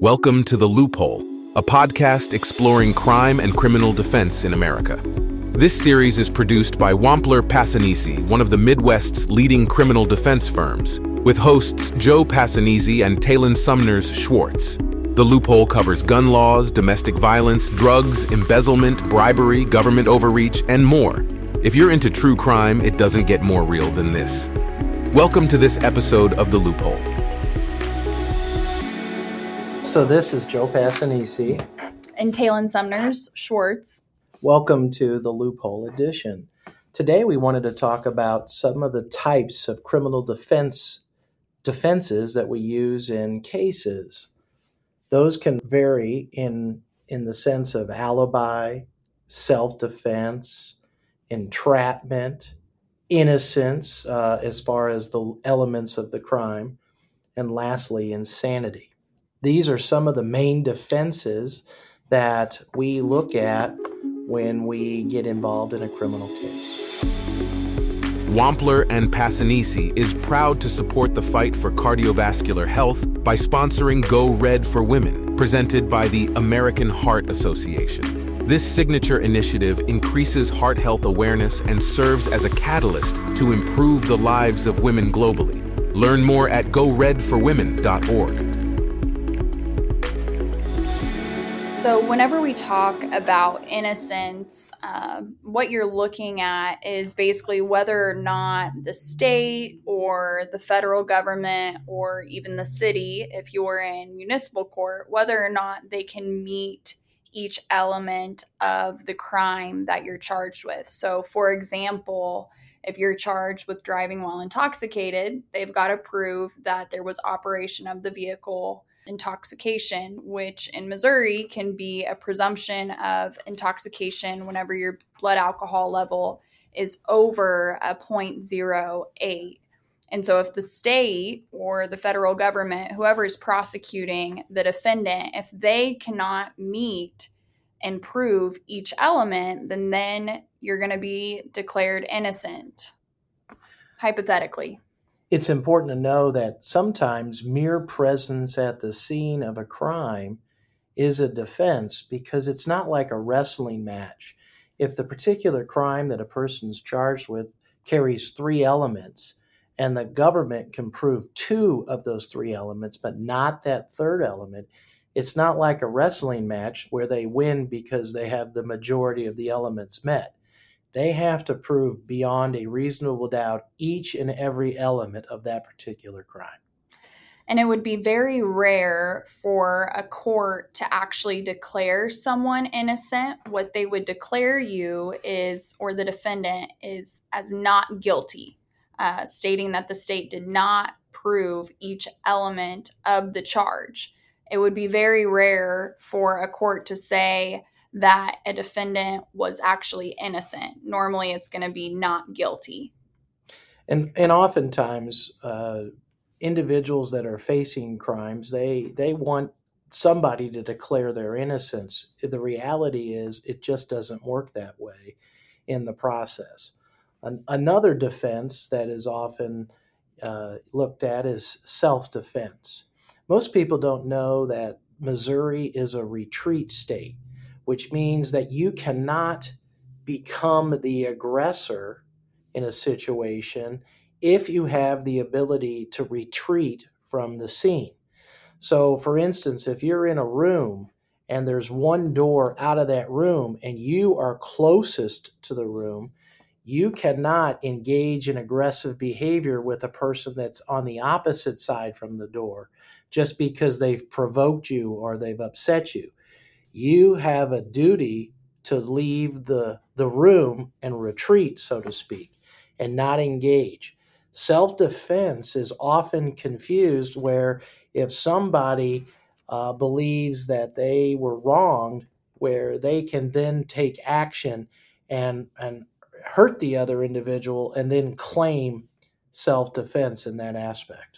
Welcome to The Loophole, a podcast exploring crime and criminal defense in America. This series is produced by Wampler Passanisi, one of the Midwest's leading criminal defense firms, with hosts Joe Passanisi and Talon Sumners Schwartz. The Loophole covers gun laws, domestic violence, drugs, embezzlement, bribery, government overreach, and more. If you're into true crime, it doesn't get more real than this. Welcome to this episode of The Loophole. So this is Joe Passanisi. and Talon Sumners Schwartz. Welcome to the Loophole Edition. Today we wanted to talk about some of the types of criminal defense defenses that we use in cases. Those can vary in in the sense of alibi, self-defense, entrapment, innocence uh, as far as the elements of the crime, and lastly, insanity. These are some of the main defenses that we look at when we get involved in a criminal case. Wampler and Passanisi is proud to support the fight for cardiovascular health by sponsoring Go Red for Women, presented by the American Heart Association. This signature initiative increases heart health awareness and serves as a catalyst to improve the lives of women globally. Learn more at goredforwomen.org. So, whenever we talk about innocence, um, what you're looking at is basically whether or not the state or the federal government or even the city, if you're in municipal court, whether or not they can meet each element of the crime that you're charged with. So, for example, if you're charged with driving while intoxicated, they've got to prove that there was operation of the vehicle intoxication, which in Missouri can be a presumption of intoxication whenever your blood alcohol level is over a 0.08. And so, if the state or the federal government, whoever is prosecuting the defendant, if they cannot meet and prove each element, then then you're going to be declared innocent, hypothetically. It's important to know that sometimes mere presence at the scene of a crime is a defense because it's not like a wrestling match. If the particular crime that a person's charged with carries three elements and the government can prove two of those three elements, but not that third element, it's not like a wrestling match where they win because they have the majority of the elements met they have to prove beyond a reasonable doubt each and every element of that particular crime. And it would be very rare for a court to actually declare someone innocent. What they would declare you is, or the defendant is, as not guilty, uh, stating that the state did not prove each element of the charge. It would be very rare for a court to say, that a defendant was actually innocent. Normally, it's going to be not guilty. And and oftentimes, uh, individuals that are facing crimes, they they want somebody to declare their innocence. The reality is, it just doesn't work that way in the process. An, another defense that is often uh, looked at is self defense. Most people don't know that Missouri is a retreat state which means that you cannot become the aggressor in a situation if you have the ability to retreat from the scene. So, for instance, if you're in a room and there's one door out of that room and you are closest to the room, you cannot engage in aggressive behavior with a person that's on the opposite side from the door just because they've provoked you or they've upset you you have a duty to leave the, the room and retreat, so to speak, and not engage. Self defense is often confused where if somebody uh, believes that they were wronged, where they can then take action and, and hurt the other individual and then claim self defense in that aspect.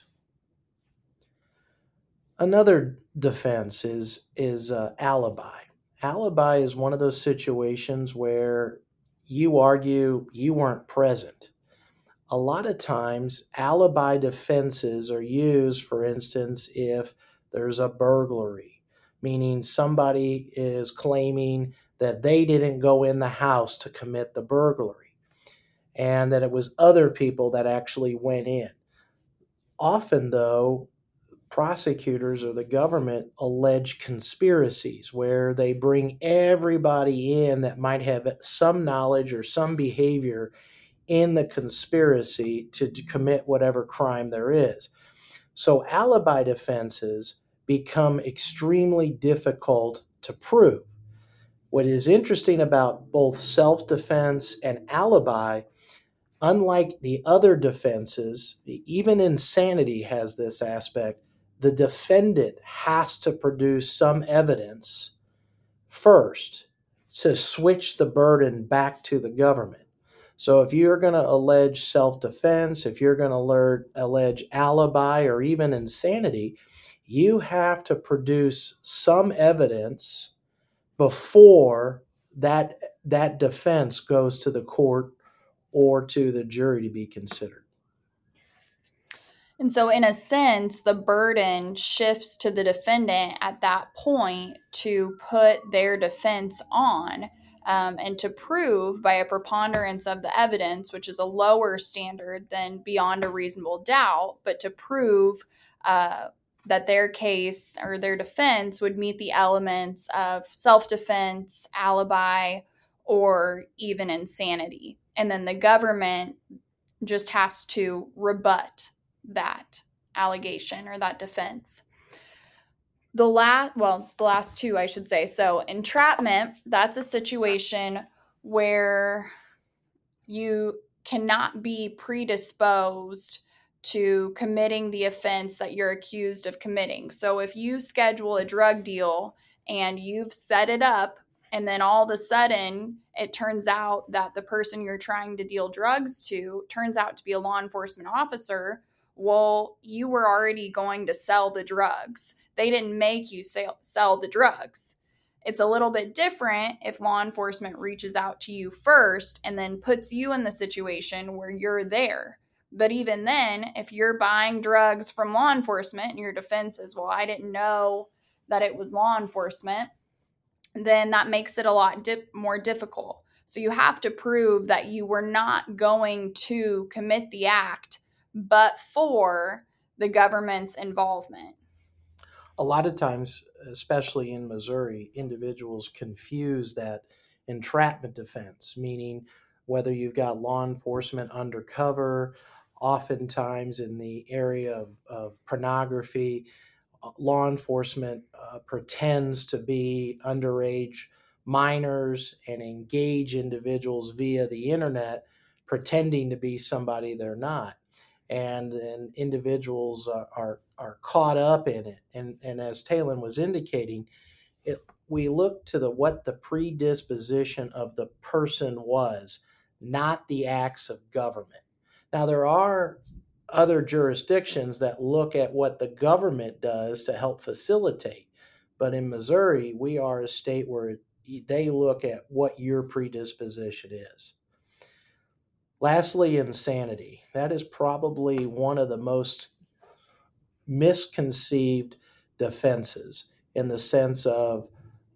Another defense is is uh, alibi. Alibi is one of those situations where you argue you weren't present. A lot of times, alibi defenses are used, for instance, if there's a burglary, meaning somebody is claiming that they didn't go in the house to commit the burglary and that it was other people that actually went in. Often, though, prosecutors or the government allege conspiracies where they bring everybody in that might have some knowledge or some behavior in the conspiracy to, commit whatever crime there is. So alibi defenses become extremely difficult to prove. What is interesting about both self defense and alibi, unlike the other defenses, even insanity has this aspect the defendant has to produce some evidence first to switch the burden back to the government. So if you're going to allege self defense, if you're going to allege alibi or even insanity, you have to produce some evidence before that that defense goes to the court or to the jury to be considered. And so, in a sense, the burden shifts to the defendant at that point to put their defense on um, and to prove by a preponderance of the evidence, which is a lower standard than beyond a reasonable doubt, but to prove uh, that their case or their defense would meet the elements of self defense, alibi, or even insanity. And then the government just has to rebut that allegation or that defense. The last, well, the last two, I should say. So, entrapment, that's a situation where you cannot be predisposed to committing the offense that you're accused of committing. So, if you schedule a drug deal and you've set it up, and then all of a sudden it turns out that the person you're trying to deal drugs to turns out to be a law enforcement officer well, you were already going to sell the drugs. They didn't make you sell, sell the drugs. It's a little bit different if law enforcement reaches out to you first and then puts you in the situation where you're there. But even then, if you're buying drugs from law enforcement and your defense is, well, I didn't know that it was law enforcement, then that makes it a lot dip- more difficult. So you have to prove that you were not going to commit the act but for the government's involvement. A lot of times, especially in Missouri, individuals confuse that entrapment defense, meaning whether you've got law enforcement undercover, oftentimes in the area of, of pornography, uh, law enforcement uh, pretends to be underage minors and engage individuals via the internet pretending to be somebody they're not and then individuals are, are, are caught up in it. And, and as Talon was indicating, it, we look to the what the predisposition of the person was, not the acts of government. Now there are other jurisdictions that look at what the government does to help facilitate. But in Missouri, we are a state where they look at what your predisposition is. Lastly, insanity. That is probably one of the most misconceived defenses in the sense of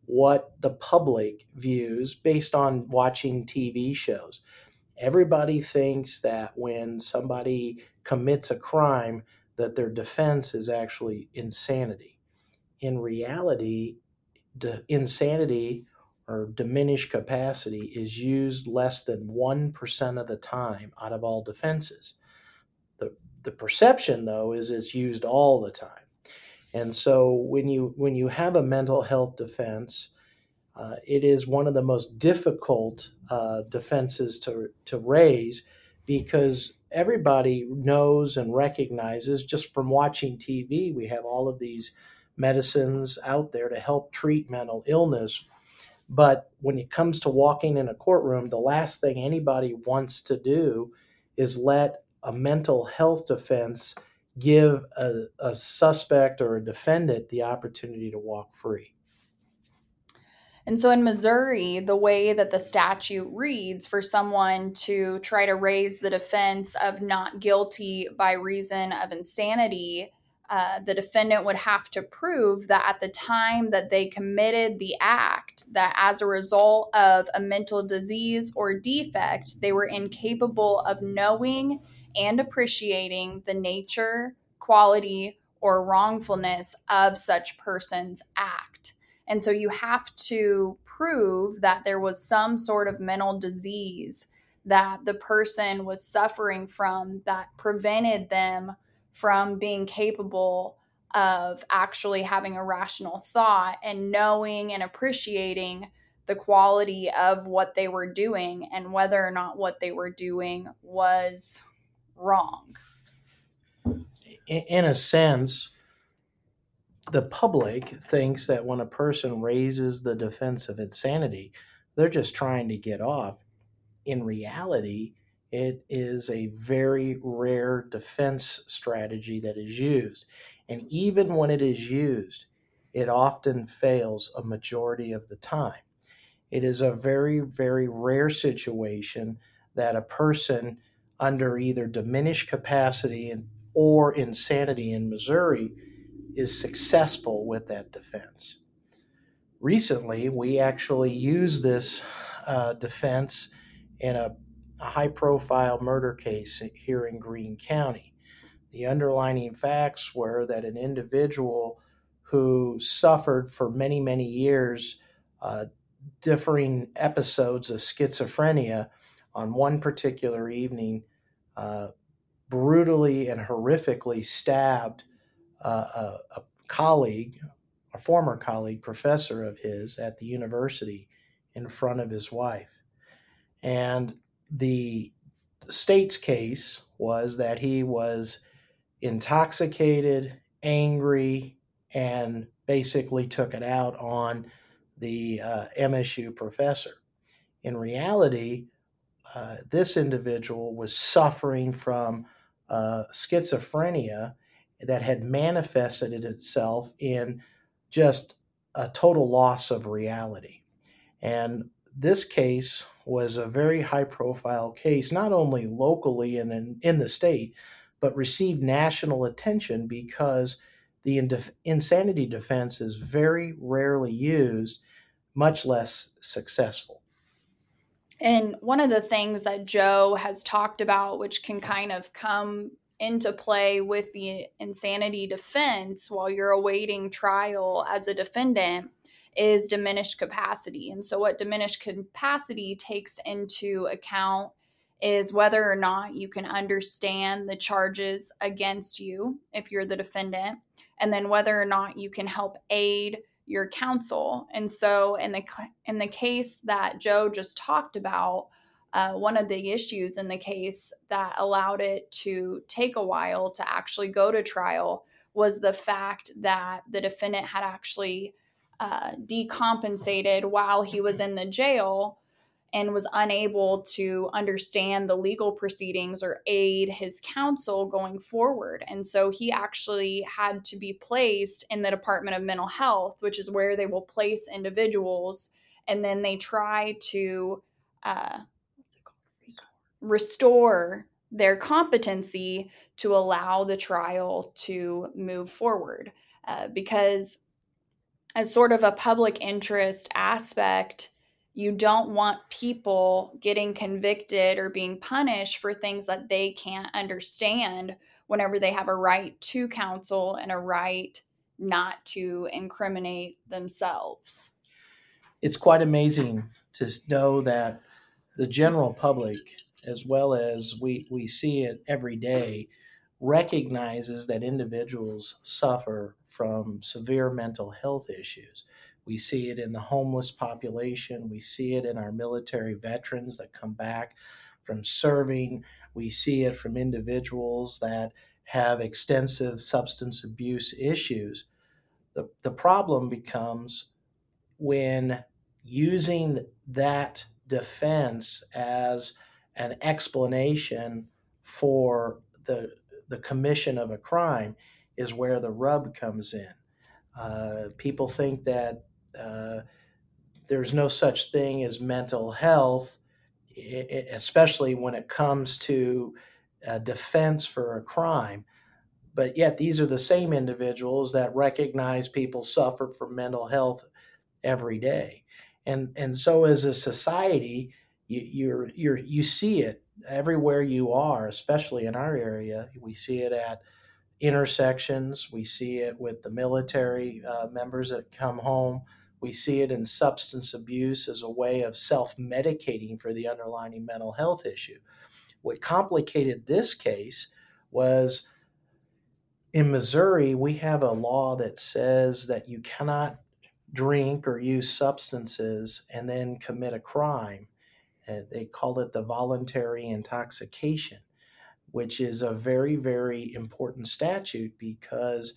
what the public views based on watching TV shows. Everybody thinks that when somebody commits a crime that their defense is actually insanity. In reality, the insanity or diminished capacity is used less than 1% of the time out of all defenses. The, the perception, though, is it's used all the time. And so when you, when you have a mental health defense, uh, it is one of the most difficult uh, defenses to, to raise because everybody knows and recognizes just from watching TV, we have all of these medicines out there to help treat mental illness but when it comes to walking in a courtroom, the last thing anybody wants to do is let a mental health defense give a, a suspect or a defendant the opportunity to walk free. And so in Missouri, the way that the statute reads for someone to try to raise the defense of not guilty by reason of insanity, uh, the defendant would have to prove that at the time that they committed the act, that as a result of a mental disease or defect, they were incapable of knowing and appreciating the nature, quality, or wrongfulness of such person's act. And so you have to prove that there was some sort of mental disease that the person was suffering from that prevented them from being capable of actually having a rational thought and knowing and appreciating the quality of what they were doing and whether or not what they were doing was wrong. In a sense, the public thinks that when a person raises the defense of insanity, they're just trying to get off. In reality, it is a very rare defense strategy that is used. And even when it is used, it often fails a majority of the time. It is a very, very rare situation that a person under either diminished capacity or insanity in Missouri is successful with that defense. Recently, we actually used this uh, defense in a a high profile murder case here in Greene County. The underlining facts were that an individual who suffered for many, many years uh, differing episodes of schizophrenia on one particular evening uh, brutally and horrifically stabbed uh, a, a colleague, a former colleague, professor of his at the university in front of his wife. And the state's case was that he was intoxicated, angry, and basically took it out on the uh, MSU professor. In reality, uh, this individual was suffering from uh, schizophrenia that had manifested itself in just a total loss of reality. And this case was a very high profile case, not only locally and in, in the state, but received national attention because the insanity defense is very rarely used, much less successful. And one of the things that Joe has talked about, which can kind of come into play with the insanity defense while you're awaiting trial as a defendant, is diminished capacity. And so, what diminished capacity takes into account is whether or not you can understand the charges against you if you're the defendant, and then whether or not you can help aid your counsel. And so, in the in the case that Joe just talked about, uh, one of the issues in the case that allowed it to take a while to actually go to trial was the fact that the defendant had actually uh, decompensated while he was in the jail and was unable to understand the legal proceedings or aid his counsel going forward. And so he actually had to be placed in the Department of Mental Health, which is where they will place individuals and then they try to uh, restore their competency to allow the trial to move forward. Uh, because as sort of a public interest aspect, you don't want people getting convicted or being punished for things that they can't understand whenever they have a right to counsel and a right not to incriminate themselves. It's quite amazing to know that the general public, as well as we, we see it every day, recognizes that individuals suffer from severe mental health issues. We see it in the homeless population. We see it in our military veterans that come back from serving. We see it from individuals that have extensive substance abuse issues. The, the problem becomes when using that defense as an explanation for the, the commission of a crime is where the rub comes in. Uh, people think that uh, there's no such thing as mental health, especially when it comes to defense for a crime. but yet these are the same individuals that recognize people suffer from mental health every day. And, and so as a society, you, you're, you see it everywhere you are, especially in our area. We see it at intersections. We see it with the military uh, members that come home. We see it in substance abuse as a way of self medicating for the underlying mental health issue. What complicated this case was in Missouri, we have a law that says that you cannot drink or use substances and then commit a crime. Uh, they call it the voluntary intoxication, which is a very, very important statute because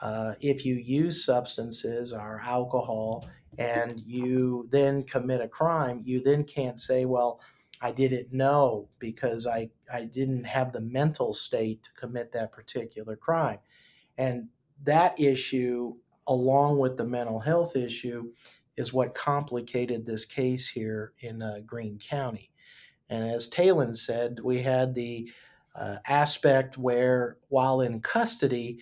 uh, if you use substances or alcohol and you then commit a crime, you then can't say, well, I didn't know because I, I didn't have the mental state to commit that particular crime. And that issue, along with the mental health issue, is what complicated this case here in uh, Greene County. And as Talon said, we had the uh, aspect where, while in custody,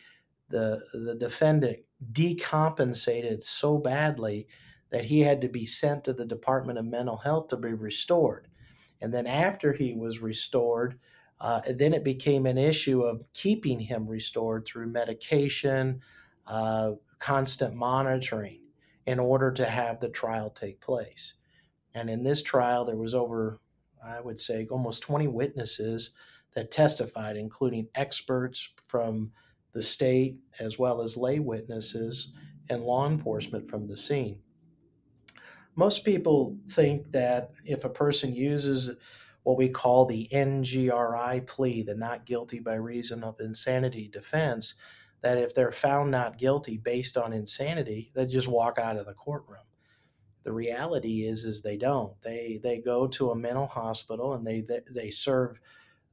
the the defendant decompensated so badly that he had to be sent to the Department of Mental Health to be restored. And then after he was restored, uh, then it became an issue of keeping him restored through medication, uh, constant monitoring in order to have the trial take place. And in this trial, there was over, I would say, almost 20 witnesses that testified, including experts from the state as well as lay witnesses and law enforcement from the scene. Most people think that if a person uses what we call the NGRI plea, the not guilty by reason of insanity defense, that if they're found not guilty based on insanity, they just walk out of the courtroom. The reality is, is they don't. They they go to a mental hospital and they they, serve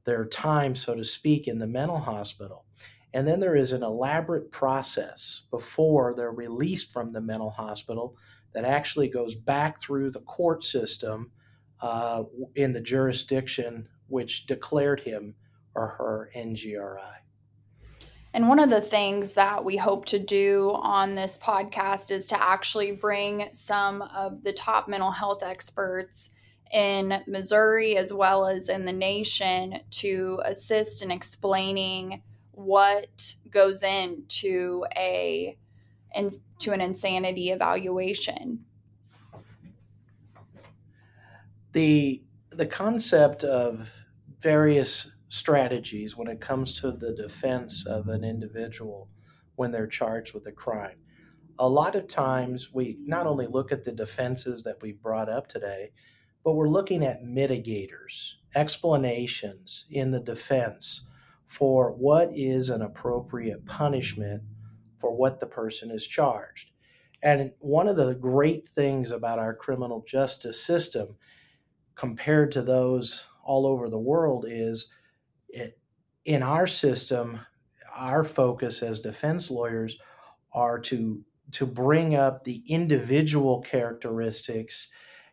their time, so to speak, in the mental hospital. And then there is an elaborate process before they're released from the mental hospital that actually goes back through the court system uh, in the jurisdiction which declared him or her NGRI. And one of the things that we hope to do on this podcast is to actually bring some of the top mental health experts in Missouri as well as in the nation to assist in explaining what goes into a into an insanity evaluation. The the concept of various strategies when it comes to the defense of an individual when they're charged with a crime. A lot of times we not only look at the defenses that we've brought up today, but we're looking at mitigators, explanations in the defense for what is an appropriate punishment for what the person is charged. And one of the great things about our criminal justice system compared to those all over the world is in our system, our focus as defense lawyers are to to bring up the individual characteristics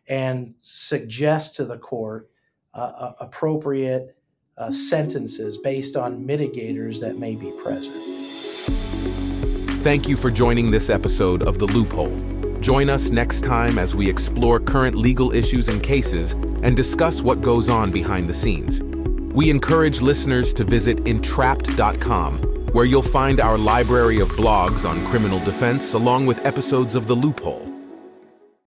and suggest to the court uh, uh appropriate uh, sentences based on mitigators that may be present. Thank you for joining this episode of The Loophole. Join us next time as we explore current legal issues and cases and discuss what goes on behind the scenes. We encourage listeners to visit entrapped.com, where you'll find our library of blogs on criminal defense along with episodes of The Loophole.